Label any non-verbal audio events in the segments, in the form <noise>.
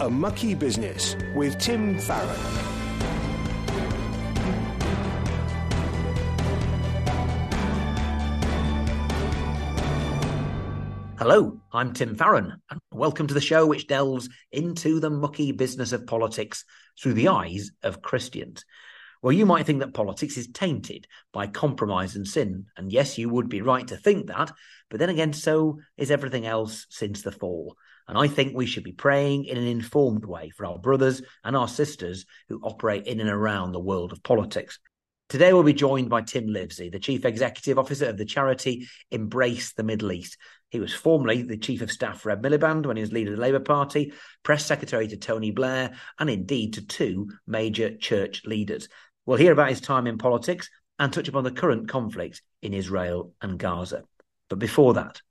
A Mucky Business with Tim Farron. Hello, I'm Tim Farron, and welcome to the show which delves into the mucky business of politics through the eyes of Christians. Well, you might think that politics is tainted by compromise and sin, and yes, you would be right to think that, but then again, so is everything else since the fall. And I think we should be praying in an informed way for our brothers and our sisters who operate in and around the world of politics. Today, we'll be joined by Tim Livesey, the Chief Executive Officer of the charity Embrace the Middle East. He was formerly the Chief of Staff for Ed Miliband when he was leader of the Labour Party, Press Secretary to Tony Blair, and indeed to two major church leaders. We'll hear about his time in politics and touch upon the current conflict in Israel and Gaza. But before that,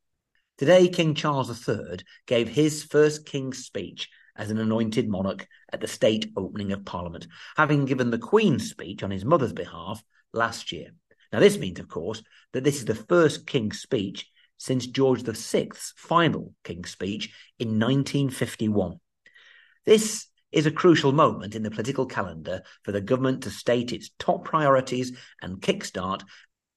today King Charles III gave his first King's speech as an anointed monarch at the state opening of Parliament, having given the Queen's speech on his mother's behalf last year. Now, this means, of course, that this is the first King's speech since George VI's final King's speech in 1951. This is a crucial moment in the political calendar for the government to state its top priorities and kickstart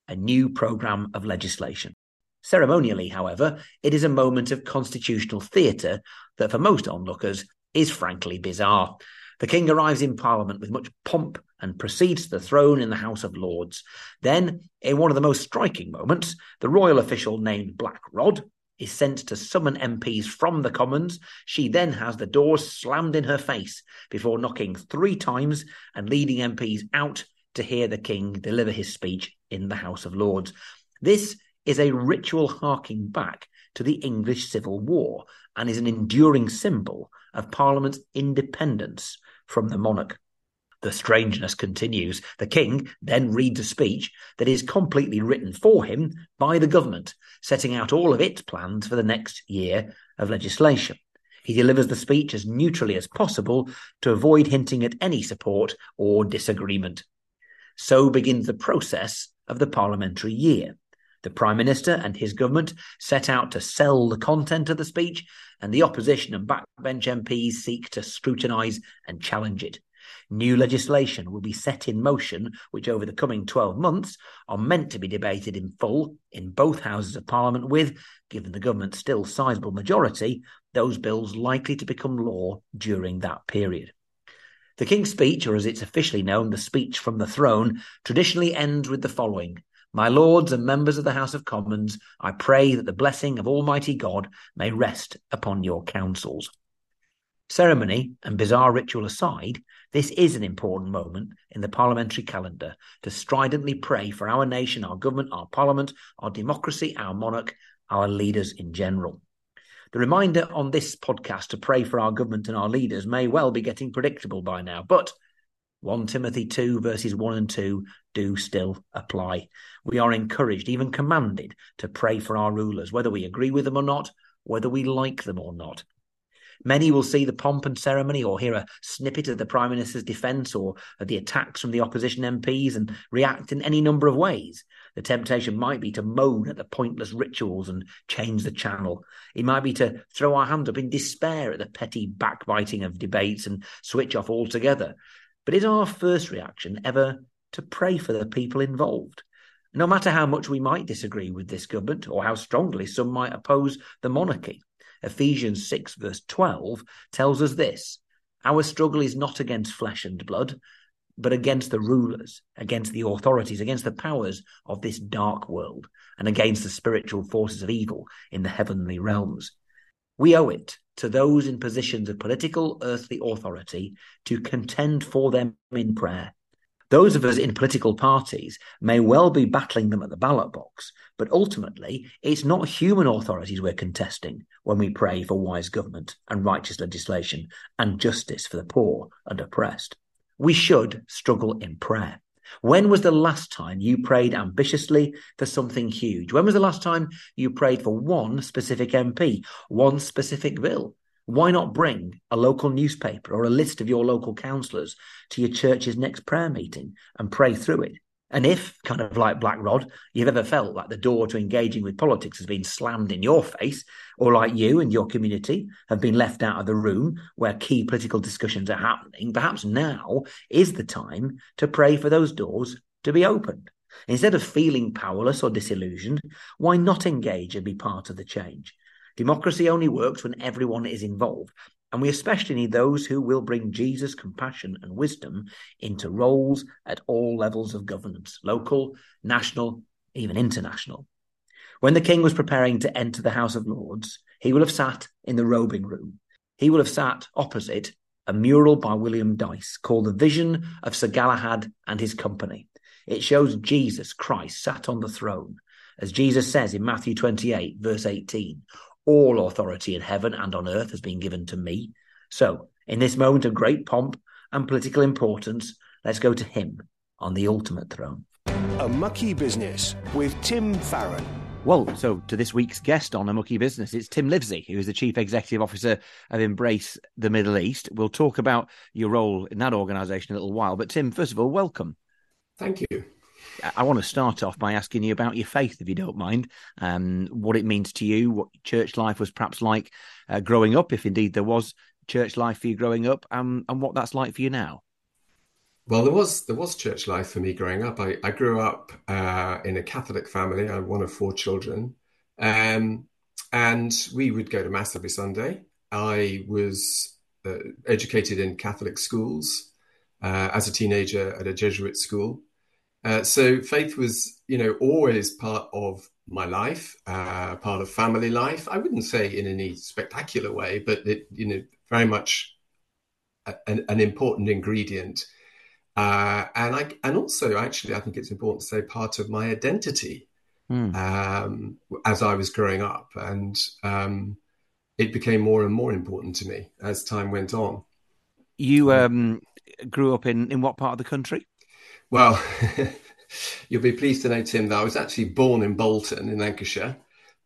a new programme of legislation. Ceremonially, however, it is a moment of constitutional theatre that for most onlookers is frankly bizarre. The king arrives in Parliament with much pomp and proceeds to the throne in the House of Lords. Then, in one of the most striking moments, the royal official named Black Rod is sent to summon MPs from the Commons. She then has the doors slammed in her face before knocking three times and leading MPs out to hear the King deliver his speech in the House of Lords. This is a ritual harking back to the English Civil War and is an enduring symbol of Parliament's independence from the monarch. The strangeness continues. The king then reads a speech that is completely written for him by the government, setting out all of its plans for the next year of legislation. He delivers the speech as neutrally as possible to avoid hinting at any support or disagreement. So begins the process of the parliamentary year. The Prime Minister and his government set out to sell the content of the speech, and the opposition and backbench MPs seek to scrutinise and challenge it. New legislation will be set in motion, which over the coming 12 months are meant to be debated in full in both Houses of Parliament, with, given the government's still sizable majority, those bills likely to become law during that period. The King's Speech, or as it's officially known, the Speech from the Throne, traditionally ends with the following My Lords and members of the House of Commons, I pray that the blessing of Almighty God may rest upon your councils. Ceremony and bizarre ritual aside, this is an important moment in the parliamentary calendar to stridently pray for our nation, our government, our parliament, our democracy, our monarch, our leaders in general. The reminder on this podcast to pray for our government and our leaders may well be getting predictable by now, but 1 Timothy 2 verses 1 and 2 do still apply. We are encouraged, even commanded, to pray for our rulers, whether we agree with them or not, whether we like them or not. Many will see the pomp and ceremony or hear a snippet of the Prime Minister's defence or of the attacks from the opposition MPs and react in any number of ways. The temptation might be to moan at the pointless rituals and change the channel. It might be to throw our hands up in despair at the petty backbiting of debates and switch off altogether. But is our first reaction ever to pray for the people involved? No matter how much we might disagree with this government or how strongly some might oppose the monarchy, Ephesians 6, verse 12, tells us this Our struggle is not against flesh and blood, but against the rulers, against the authorities, against the powers of this dark world, and against the spiritual forces of evil in the heavenly realms. We owe it to those in positions of political earthly authority to contend for them in prayer those of us in political parties may well be battling them at the ballot box, but ultimately, it's not human authorities we're contesting when we pray for wise government and righteous legislation and justice for the poor and oppressed. We should struggle in prayer. When was the last time you prayed ambitiously for something huge? When was the last time you prayed for one specific MP, one specific bill? Why not bring a local newspaper or a list of your local councillors to your church's next prayer meeting and pray through it And if, kind of like Black Rod, you've ever felt like the door to engaging with politics has been slammed in your face, or like you and your community have been left out of the room where key political discussions are happening, perhaps now is the time to pray for those doors to be opened. Instead of feeling powerless or disillusioned, why not engage and be part of the change? Democracy only works when everyone is involved, and we especially need those who will bring Jesus' compassion and wisdom into roles at all levels of governance local, national, even international. When the king was preparing to enter the House of Lords, he will have sat in the robing room. He will have sat opposite a mural by William Dyce called The Vision of Sir Galahad and His Company. It shows Jesus Christ sat on the throne. As Jesus says in Matthew 28, verse 18, all authority in heaven and on earth has been given to me. So, in this moment of great pomp and political importance, let's go to him on the ultimate throne. A Mucky Business with Tim Farron. Well, so to this week's guest on A Mucky Business, it's Tim Livesey, who is the Chief Executive Officer of Embrace the Middle East. We'll talk about your role in that organisation in a little while. But, Tim, first of all, welcome. Thank you. I want to start off by asking you about your faith, if you don't mind, um, what it means to you, what church life was perhaps like uh, growing up, if indeed there was church life for you growing up, um, and what that's like for you now. Well, there was there was church life for me growing up. I, I grew up uh, in a Catholic family. I'm one of four children, um, and we would go to mass every Sunday. I was uh, educated in Catholic schools uh, as a teenager at a Jesuit school. Uh, so faith was, you know, always part of my life, uh, part of family life. I wouldn't say in any spectacular way, but it, you know, very much a, an, an, important ingredient. Uh, and I, and also, actually, I think it's important to say part of my identity mm. um, as I was growing up, and um, it became more and more important to me as time went on. You um, grew up in in what part of the country? Well, <laughs> you'll be pleased to know, Tim, that I was actually born in Bolton in Lancashire,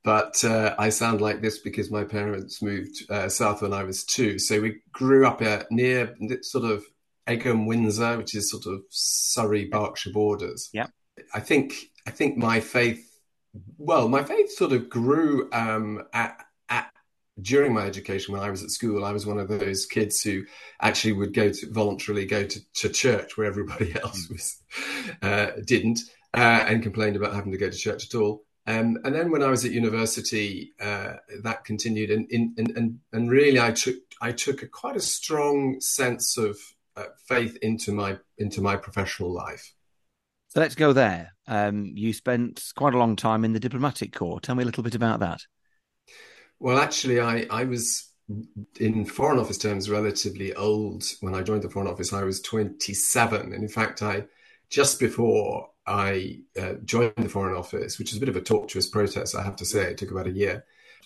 but uh, I sound like this because my parents moved uh, south when I was two. So we grew up uh, near sort of Egham, Windsor, which is sort of Surrey, Berkshire borders. Yeah, I think I think my faith, well, my faith sort of grew um, at during my education when I was at school, I was one of those kids who actually would go to voluntarily go to, to church where everybody <laughs> else hmm. was uh, didn't uh, and complained about having to go to church at all. Um, and then when I was at university, uh, that continued, and, and and and really, I took I took a, quite a strong sense of uh, faith into my into my professional life. So let's go there. Um, you spent quite a long time in the diplomatic corps. Tell me a little bit about that. Well, actually, I, I was in Foreign Office terms relatively old when I joined the Foreign Office. I was 27. And in fact, I just before I uh, joined the Foreign Office, which was a bit of a tortuous process, I have to say, it took about a year.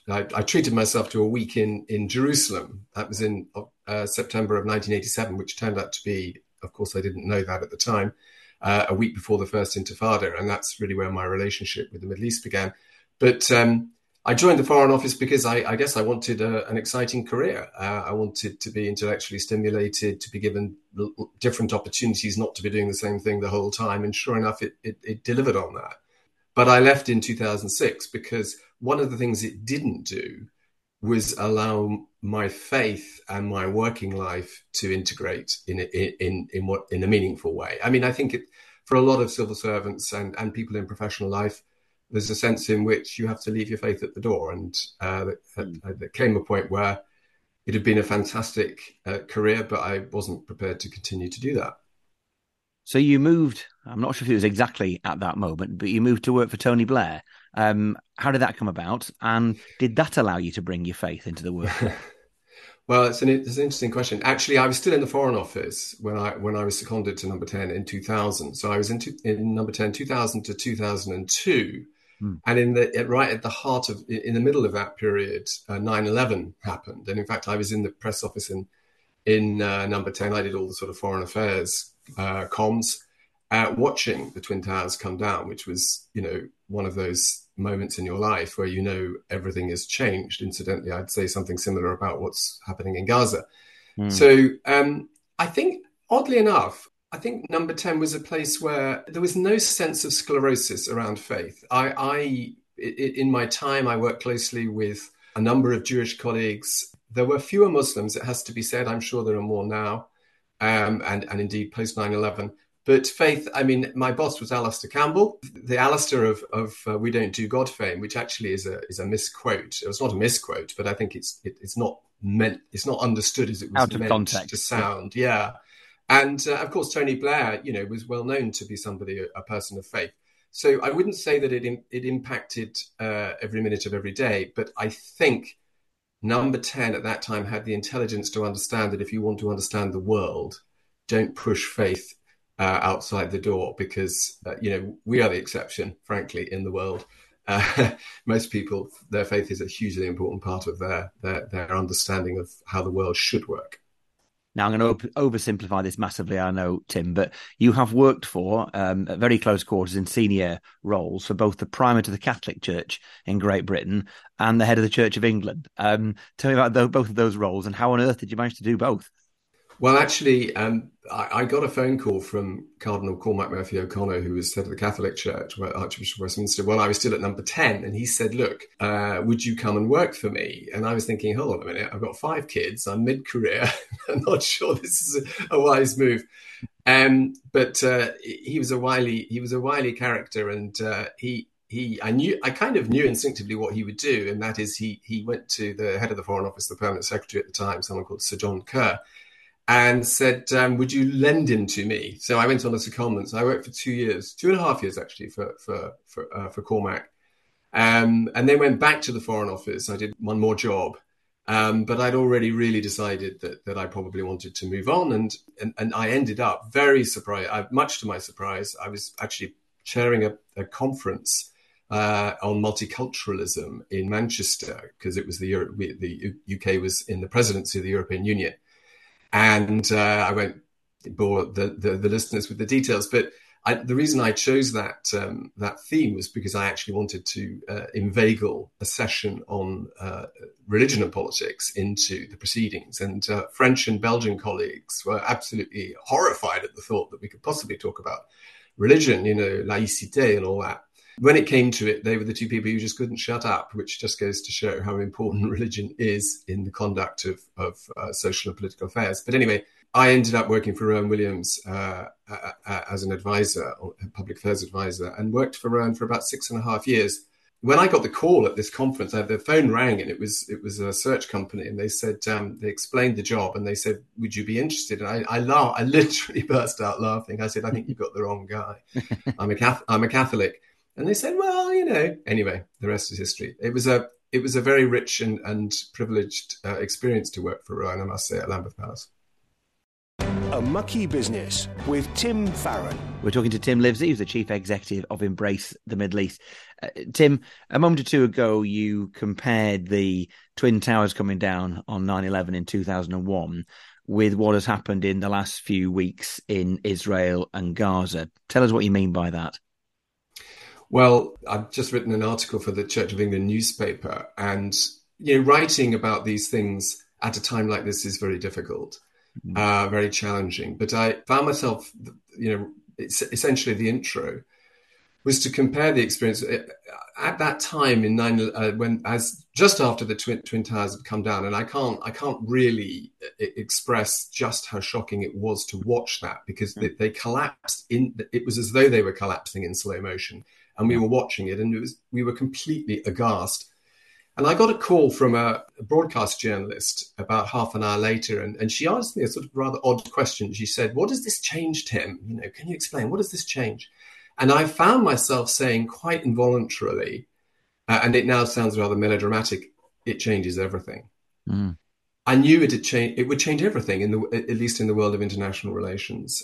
I, I treated myself to a week in, in Jerusalem. That was in uh, September of 1987, which turned out to be, of course, I didn't know that at the time, uh, a week before the first Intifada. And that's really where my relationship with the Middle East began. But um, I joined the Foreign Office because I, I guess I wanted a, an exciting career. Uh, I wanted to be intellectually stimulated, to be given different opportunities, not to be doing the same thing the whole time. And sure enough, it, it, it delivered on that. But I left in 2006 because one of the things it didn't do was allow my faith and my working life to integrate in in in, in what in a meaningful way. I mean, I think it, for a lot of civil servants and, and people in professional life, there's a sense in which you have to leave your faith at the door. And uh, mm. there came a point where it had been a fantastic uh, career, but I wasn't prepared to continue to do that. So you moved. I'm not sure if it was exactly at that moment, but you moved to work for Tony Blair. Um, how did that come about? And did that allow you to bring your faith into the work? <laughs> well, it's an, it's an interesting question. Actually, I was still in the Foreign Office when I when I was seconded to Number Ten in 2000. So I was in, two, in Number Ten 2000 to 2002 Hmm. And in the right at the heart of, in the middle of that period, uh, 9/11 happened. And in fact, I was in the press office in in uh, Number Ten. I did all the sort of foreign affairs uh, comms, uh, watching the Twin Towers come down, which was you know one of those moments in your life where you know everything has changed. Incidentally, I'd say something similar about what's happening in Gaza. Mm. So um, I think, oddly enough, I think number 10 was a place where there was no sense of sclerosis around faith. I, I in my time, I worked closely with a number of Jewish colleagues. There were fewer Muslims, it has to be said. I'm sure there are more now, um, and, and indeed post 9 11. But faith, I mean, my boss was Alastair Campbell, the Alastair of, of uh, We Don't Do God fame, which actually is a, is a misquote. It was not a misquote, but I think it's, it, it's not meant, it's not understood as it was Out of meant context. to sound. Yeah. And uh, of course, Tony Blair, you know, was well known to be somebody, a, person of faith. So I wouldn't say that it it impacted uh, every minute of every day, but I think number ten at that time had the intelligence to understand that if you want to understand the world, don't push faith uh, outside the door because uh, you know we are the exception, frankly, in the world. Uh, <laughs> most people, their faith is a hugely important part of their, their their understanding of how the world should work. Now, I'm going to oversimplify this massively, I know, Tim, but you have worked for um, at very close quarters in senior roles for both the primate of the Catholic Church in Great Britain and the head of the Church of England. Um, tell me about both of those roles and how on earth did you manage to do both? Well, actually, um, I, I, got a phone call from Cardinal Cormac Murphy O'Connor, who was head of the Catholic Church, Archbishop of Westminster, while I was still at number 10. And he said, Look, uh, would you come and work for me? And I was thinking, Hold on a minute, I've got five kids, I'm mid career, <laughs> I'm not sure this is a, a wise move. Um, but uh, he was a wily he was a wily character, and uh, he he I knew I kind of knew instinctively what he would do, and that is he he went to the head of the Foreign Office, the permanent secretary at the time, someone called Sir John Kerr, and said, um, "Would you lend him to me?" So I went on as a secondment. So I worked for two years, two and a half years actually, for for for, uh, for Cormac, um, and then went back to the Foreign Office. I did one more job, um, but I'd already really decided that that I probably wanted to move on, and and, and I ended up very surprised. I, much to my surprise, I was actually chairing a, a conference. Uh, on multiculturalism in Manchester because it was the Euro- the UK was in the presidency of the European Union, and uh, I won't bore the, the, the, listeners with the details, but I, the reason I chose that um, that theme was because I actually wanted to uh, inveigle a session on uh, religion and politics into the proceedings. And uh, French and Belgian colleagues were absolutely horrified at the thought that we could possibly talk about religion, you know, laïcité and all that. When it came to it, they were the two people who just couldn't shut up, which just goes to show how important <laughs> religion is in the conduct of, of uh, social and political affairs. But anyway, I ended up working for Rowan Williams uh, uh, uh as an advisor, public affairs advisor, and worked for Rowan for about six and a half years. When I got the call at this conference, the phone rang and it was it was a search company, and they said um, they explained the job and they said, "Would you be interested?" And I I, laughed, I <laughs> literally burst out laughing. I said, "I think you've got the wrong guy. <laughs> I'm a Catholic. I'm a Catholic." And they said, well, you know, anyway, the rest is history. It was a it was a very rich and, and privileged uh, experience to work for Rowan, I must say, at Lambeth Palace. A Mucky Business with Tim Farron. We're talking to Tim Livesey, who's the Chief Executive of Embrace the Middle East. Uh, Tim, a moment or two ago, you compared the Twin Towers coming down on 9 11 in 2001 with what has happened in the last few weeks in Israel and Gaza. Tell us what you mean by that. Well, I've just written an article for the Church of England newspaper, and you know, writing about these things at a time like this is very difficult, mm-hmm. uh, very challenging. But I found myself, you know, it's essentially the intro was to compare the experience uh, at that time in nine uh, when as just after the twin, twin towers had come down and i can't i can't really uh, express just how shocking it was to watch that because they, they collapsed in it was as though they were collapsing in slow motion and we were watching it, and it was we were completely aghast. And I got a call from a, a broadcast journalist about half an hour later, and, and she asked me a sort of rather odd question. She said, "What does this change, Tim? You know, can you explain what does this change?" And I found myself saying quite involuntarily, uh, and it now sounds rather melodramatic. It changes everything. Mm. I knew it would change. It would change everything in the, at least in the world of international relations.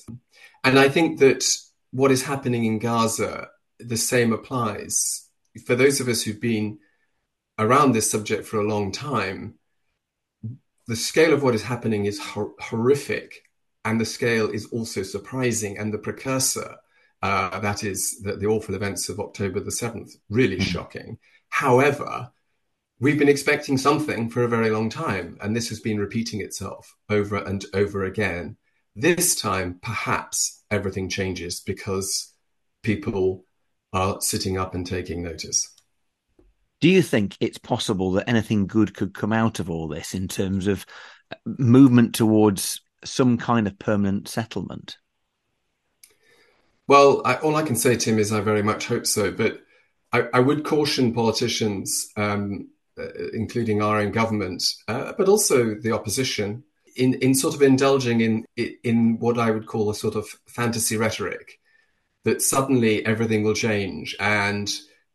And I think that what is happening in Gaza the same applies. For those of us who've been around this subject for a long time, the scale of what is happening is hor- horrific, and the scale is also surprising. And the precursor, uh, that is the, the, awful events of October the 7th, really mm. shocking. However, we've been expecting something for a very long time, and this has been repeating itself over and over again. This time, perhaps everything changes because people are sitting up and taking notice. Do you think it's possible that anything good could come out of all this in terms of movement towards some kind of permanent settlement? Well, I, all I can say, Tim, is I very much hope so. But I, I would caution politicians, um, uh, including our own government, uh, but also the opposition, in, in sort of indulging in in what I would call a sort of fantasy rhetoric that suddenly everything will change and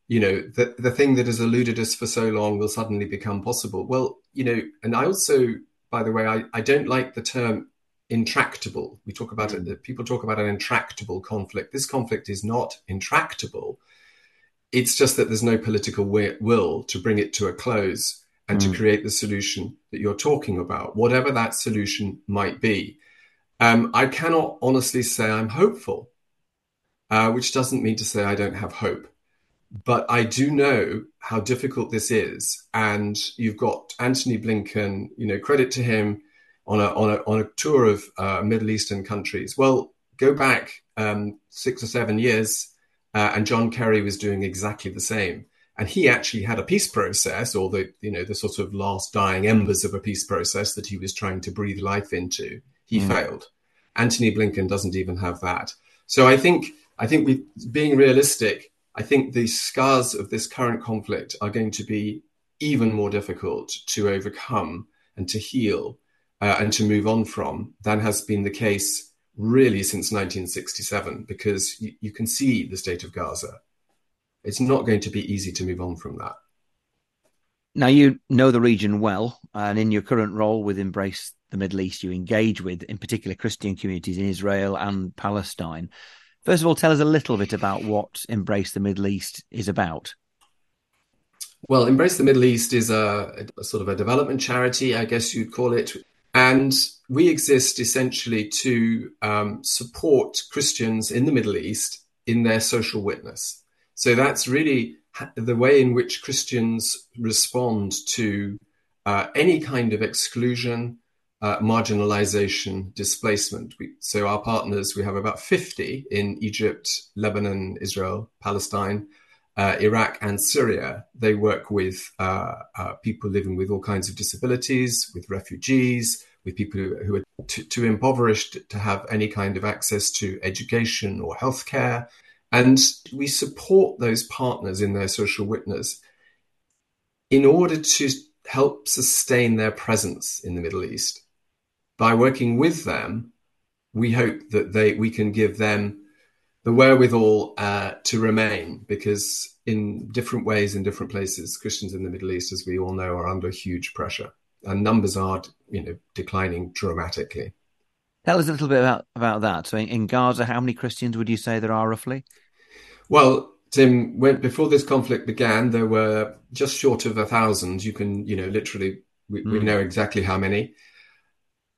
you know the the thing that has eluded us for so long will suddenly become possible. Well, you know, and I also, by the way, I, I don't like the term intractable. We talk about it. Mm. People talk about an intractable conflict. This conflict is not intractable. It's just that there's no political will to bring it to a close and mm. to create the solution that you're talking about, whatever that solution might be. Um, I cannot honestly say I'm hopeful, uh, which doesn't mean to say I don't have hope. But I do know how difficult this is. And you've got Antony Blinken, you know, credit to him on a, on a, on a tour of uh, Middle Eastern countries. Well, go back um, six or seven years, uh, and John Kerry was doing exactly the same. And he actually had a peace process, or the you know the sort of last dying embers of a peace process that he was trying to breathe life into. He mm. failed. Antony Blinken doesn't even have that. So I think I think we, being realistic, I think the scars of this current conflict are going to be even more difficult to overcome and to heal uh, and to move on from than has been the case really since 1967, because you, you can see the state of Gaza. It's not going to be easy to move on from that. Now, you know the region well, and in your current role with Embrace the Middle East, you engage with, in particular, Christian communities in Israel and Palestine. First of all, tell us a little bit about what Embrace the Middle East is about. Well, Embrace the Middle East is a, a, sort of a development charity, I guess you'd call it. And we exist essentially to um, support Christians in the Middle East in their social witness. So that's really the way in which Christians respond to uh, any kind of exclusion, uh, marginalization, displacement. We, so our partners, we have about 50 in Egypt, Lebanon, Israel, Palestine, uh, Iraq, and Syria. They work with uh, uh, people living with all kinds of disabilities, with refugees, with people who, who are too, too impoverished to have any kind of access to education or healthcare. And we support those partners in their social witness in order to help sustain their presence in the Middle East by working with them, we hope that they we can give them the wherewithal uh, to remain because in different ways in different places christians in the middle east as we all know are under huge pressure and numbers are you know declining dramatically tell us a little bit about, about that so in, in gaza how many christians would you say there are roughly well tim when before this conflict began there were just short of a thousand you can you know literally we, mm. we hmm. know exactly how many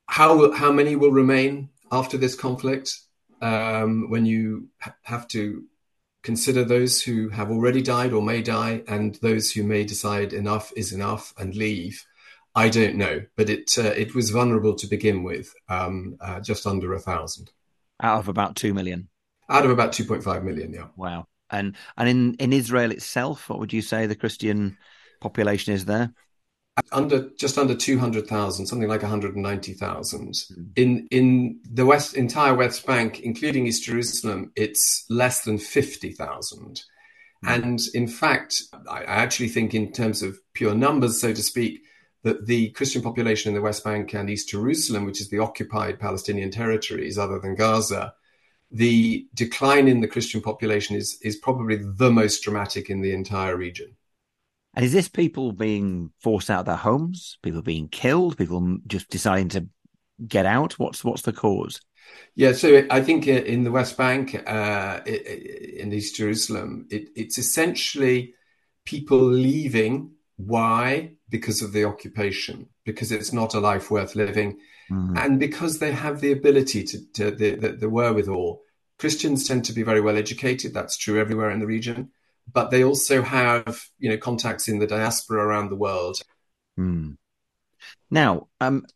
how how many will remain after this conflict? Um, when you ha- have to consider those who have already died or may die, and those who may decide enough is enough and leave. I don't know, but it uh, it was vulnerable to begin with, um, uh, just under a thousand out of about two million. Out of about two point five million, yeah. Wow. And and in in Israel itself, what would you say the Christian population is there? Under just under 200,000, something like 190,000. Mm. In in the west entire West Bank, including East Jerusalem, it's less than 50,000. Mm. And in fact, I actually think in terms of pure numbers, so to speak, that the Christian population in the West Bank and East Jerusalem, which is the occupied Palestinian territories other than Gaza, the decline in the Christian population is is probably the most dramatic in the entire region. And is this people being forced out of their homes? People being killed? People just deciding to get out? What's what's the cause? Yeah, so I think in the West Bank, uh, in East Jerusalem, it, it's essentially people leaving. Why? Because of the occupation, because it's not a life worth living, mm-hmm. and because they have the ability to, to the, the, the wherewithal. Christians tend to be very well educated. That's true everywhere in the region but they also have you know contacts in the diaspora around the world. Hmm. Now, um,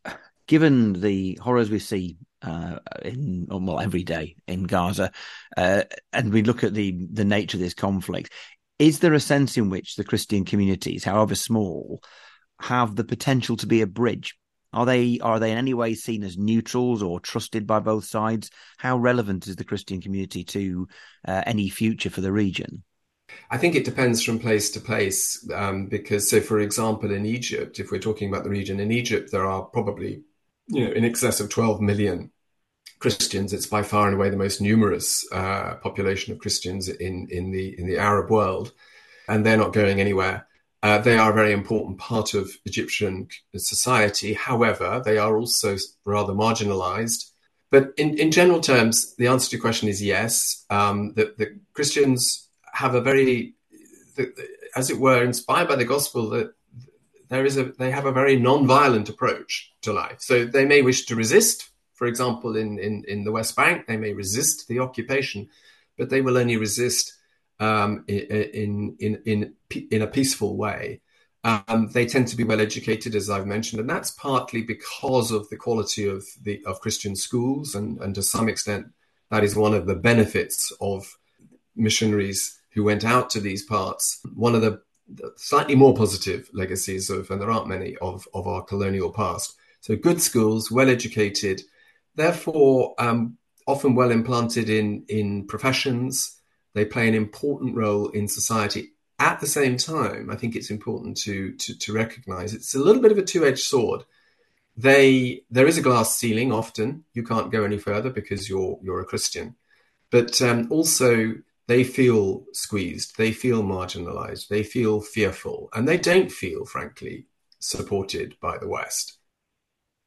given the horrors we see uh, in well every day in Gaza, uh, and we look at the the nature of this conflict, is there a sense in which the Christian communities, however small, have the potential to be a bridge? Are they are they in any way seen as neutrals or trusted by both sides? How relevant is the Christian community to uh, any future for the region? I think it depends from place to place um, because, so for example, in Egypt, if we're talking about the region, in Egypt there are probably you know in excess of 12 million Christians. It's by far and away the most numerous uh, population of Christians in in the in the Arab world, and they're not going anywhere. Uh, they are a very important part of Egyptian society. However, they are also rather marginalized. But in, in general terms, the answer to your question is yes. Um, the, the Christians have a very, as it were, inspired by the gospel, that there is a they have a very non-violent approach to life. So they may wish to resist. For example, in, in, in the West Bank, they may resist the occupation, but they will only resist um, in, in, in, in a peaceful way. Um, they tend to be well educated, as I've mentioned, and that's partly because of the quality of the of Christian schools, and, and to some extent, that is one of the benefits of missionaries who went out to these parts. One of the, slightly more positive legacies of, and there aren't many of of our colonial past. So good schools, well educated, therefore um, often well implanted in in professions they play an important role in society. At the same time, I think it's important to, to, to recognize it's a little bit of a two edged sword. They there is a glass ceiling. Often you can't go any further because you're you're a Christian, but um, also they feel squeezed, they feel marginalized, they feel fearful, and they don't feel, frankly, supported by the West.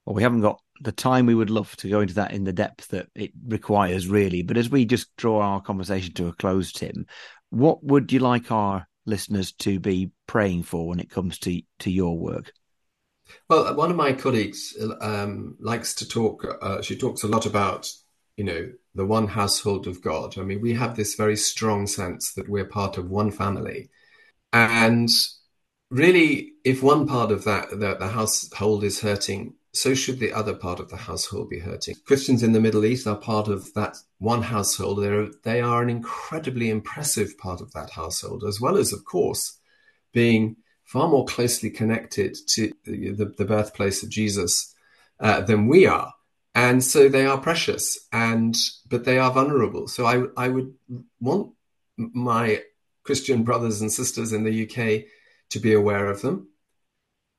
Well, we haven't got the time we would love to go into that in the depth that it requires, really. But as we just draw our conversation to a close, Tim, what would you like our listeners to be praying for when it comes to to your work? Well, one of my colleagues um, likes to talk. Uh, she talks a lot about, you know, the one household of God. I mean, we have this very strong sense that we're part of one family, and really, if one part of that, the, the household is hurting, so should the other part of the household be hurting. Christians in the Middle East are part of that one household. They're, they are an incredibly impressive part of that household, as well as, of course, being far more closely connected to the, the, the birthplace of Jesus uh, than we are. And so they are precious, and but they are vulnerable. So I, I would want my Christian brothers and sisters in the UK to be aware of them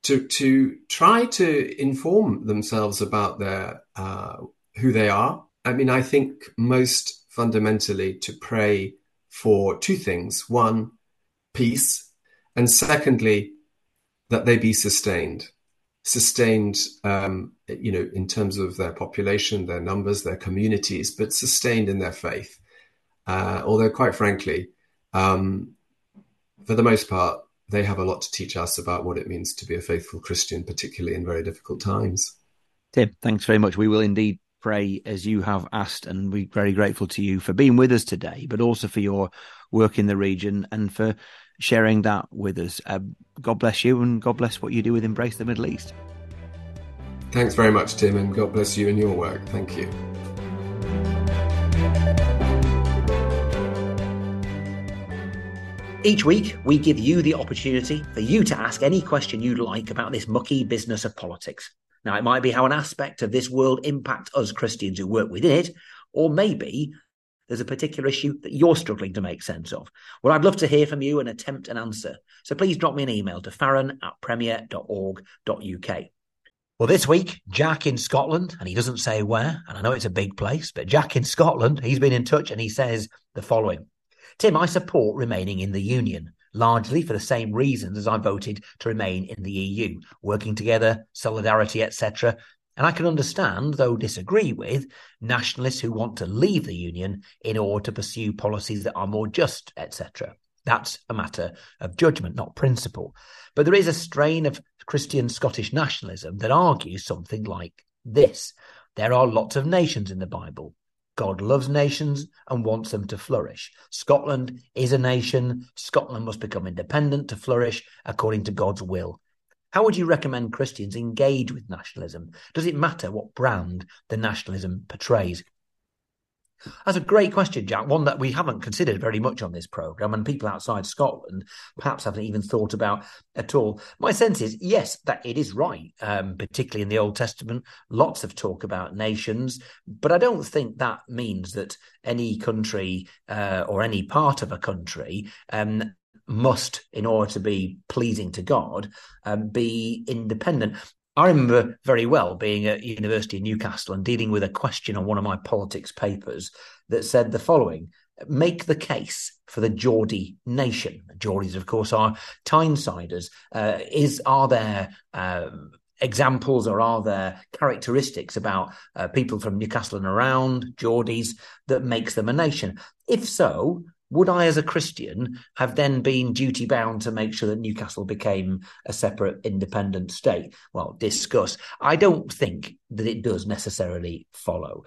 to to try to inform themselves about their uh, who they are. I mean, I think most fundamentally to pray for two things: one, peace, and secondly, that they be sustained, sustained, um, you know, in terms of their population, their numbers, their communities, but sustained in their faith. Uh, although, quite frankly, um, for the most part, they have a lot to teach us about what it means to be a faithful Christian, particularly in very difficult times. Tim, thanks very much. We will indeed pray as you have asked, and we're very grateful to you for being with us today, but also for your work in the region and for sharing that with us. Uh, God bless you, and God bless what you do with Embrace the Middle East. Thanks very much, Tim, and God bless you and your work. Thank you. Each week, we give you the opportunity for you to ask any question you'd like about this mucky business of politics. Now, it might be how an aspect of this world impacts us Christians who work within it, or maybe there's a particular issue that you're struggling to make sense of. Well, I'd love to hear from you and attempt an answer. So please drop me an email to farron at premier.org.uk. Well, this week, Jack in Scotland, and he doesn't say where, and I know it's a big place, but Jack in Scotland, he's been in touch and he says the following Tim, I support remaining in the Union, largely for the same reasons as I voted to remain in the EU, working together, solidarity, etc. And I can understand, though disagree with, nationalists who want to leave the Union in order to pursue policies that are more just, etc. That's a matter of judgment, not principle. But there is a strain of Christian Scottish nationalism that argues something like this. There are lots of nations in the Bible. God loves nations and wants them to flourish. Scotland is a nation. Scotland must become independent to flourish according to God's will. How would you recommend Christians engage with nationalism? Does it matter what brand the nationalism portrays? That's a great question, Jack. One that we haven't considered very much on this program, and people outside Scotland perhaps haven't even thought about at all. My sense is, yes, that it is right, um, particularly in the Old Testament. Lots of talk about nations, but I don't think that means that any country uh, or any part of a country um, must, in order to be pleasing to God, um, be independent. I remember very well being at University of Newcastle and dealing with a question on one of my politics papers that said the following make the case for the Geordie nation. Geordies, of course, are Tynesiders. Uh, is are there uh, examples or are there characteristics about uh, people from Newcastle and around Geordies that makes them a nation? If so, would I, as a Christian, have then been duty bound to make sure that Newcastle became a separate independent state? Well, discuss. I don't think that it does necessarily follow.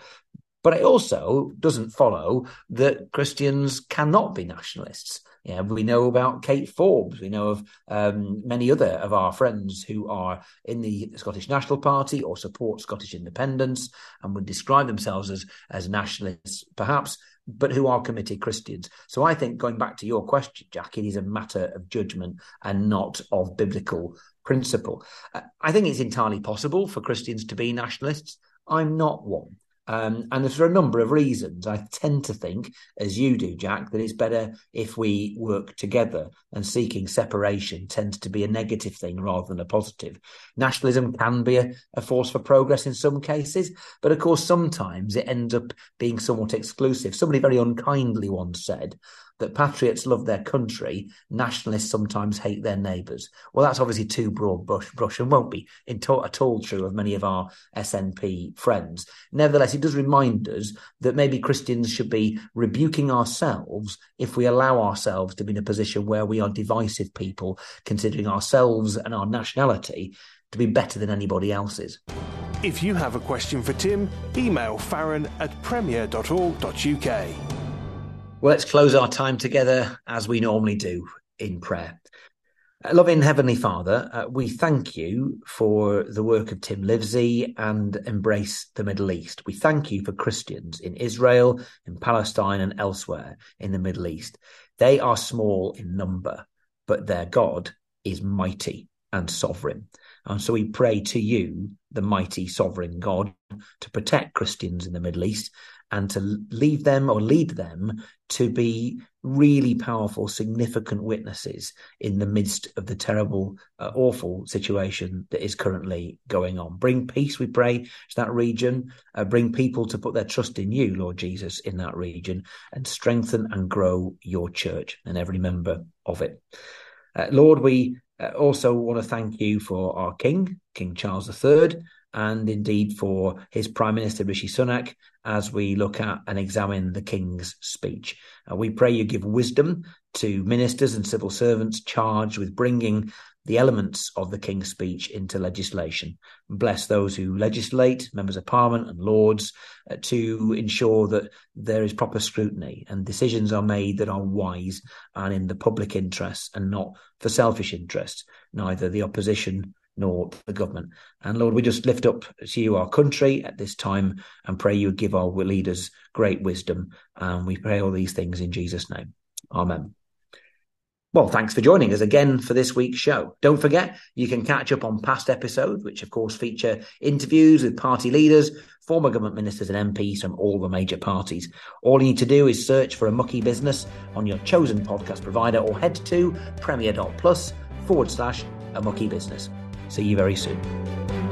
But it also doesn't follow that Christians cannot be nationalists. Yeah, we know about Kate Forbes. We know of um, many other of our friends who are in the Scottish National Party or support Scottish independence and would describe themselves as as nationalists, perhaps, but who are committed Christians. So I think going back to your question, Jack, it is a matter of judgment and not of biblical principle. Uh, I think it's entirely possible for Christians to be nationalists. I'm not one. Um, and for a number of reasons, I tend to think, as you do, Jack, that it's better if we work together and seeking separation tends to be a negative thing rather than a positive. Nationalism can be a, a force for progress in some cases, but of course, sometimes it ends up being somewhat exclusive. Somebody very unkindly once said that patriots love their country, nationalists sometimes hate their neighbours. Well, that's obviously too broad brush, brush and won't be to- at all true of many of our SNP friends. Nevertheless, it does remind us that maybe Christians should be rebuking ourselves if we allow ourselves to be in a position where we are divisive people, considering ourselves and our nationality to be better than anybody else's. If you have a question for Tim, email farron at premier.org.uk. Well, let's close our time together as we normally do in prayer. Uh, loving Heavenly Father, uh, we thank you for the work of Tim Livesey and Embrace the Middle East. We thank you for Christians in Israel, in Palestine, and elsewhere in the Middle East. They are small in number, but their God is mighty and sovereign. And so we pray to you, the mighty sovereign God, to protect Christians in the Middle East and to leave them or lead them to be really powerful, significant witnesses in the midst of the terrible, uh, awful situation that is currently going on. Bring peace, we pray, to that region. Uh, bring people to put their trust in you, Lord Jesus, in that region, and strengthen and grow your church and every member of it. Uh, Lord, we uh, also want to thank you for our King, King Charles III and indeed for his Prime Minister Rishi Sunak as we look at and examine the King's speech. Uh, we pray you give wisdom to ministers and civil servants charged with bringing the elements of the King's speech into legislation. Bless those who legislate, members of Parliament and Lords, uh, to ensure that there is proper scrutiny and decisions are made that are wise and in the public interest and not for selfish interests. Neither the opposition nor the government. And Lord, we just lift up to you our country at this time and pray you give our leaders great wisdom. And we pray all these things in Jesus' name. Amen. Well, thanks for joining us again for this week's show. Don't forget, you can catch up on past episodes, which of course feature interviews with party leaders, former government ministers, and MPs from all the major parties. All you need to do is search for a mucky business on your chosen podcast provider or head to premier.plus forward slash a mucky business. See you very soon.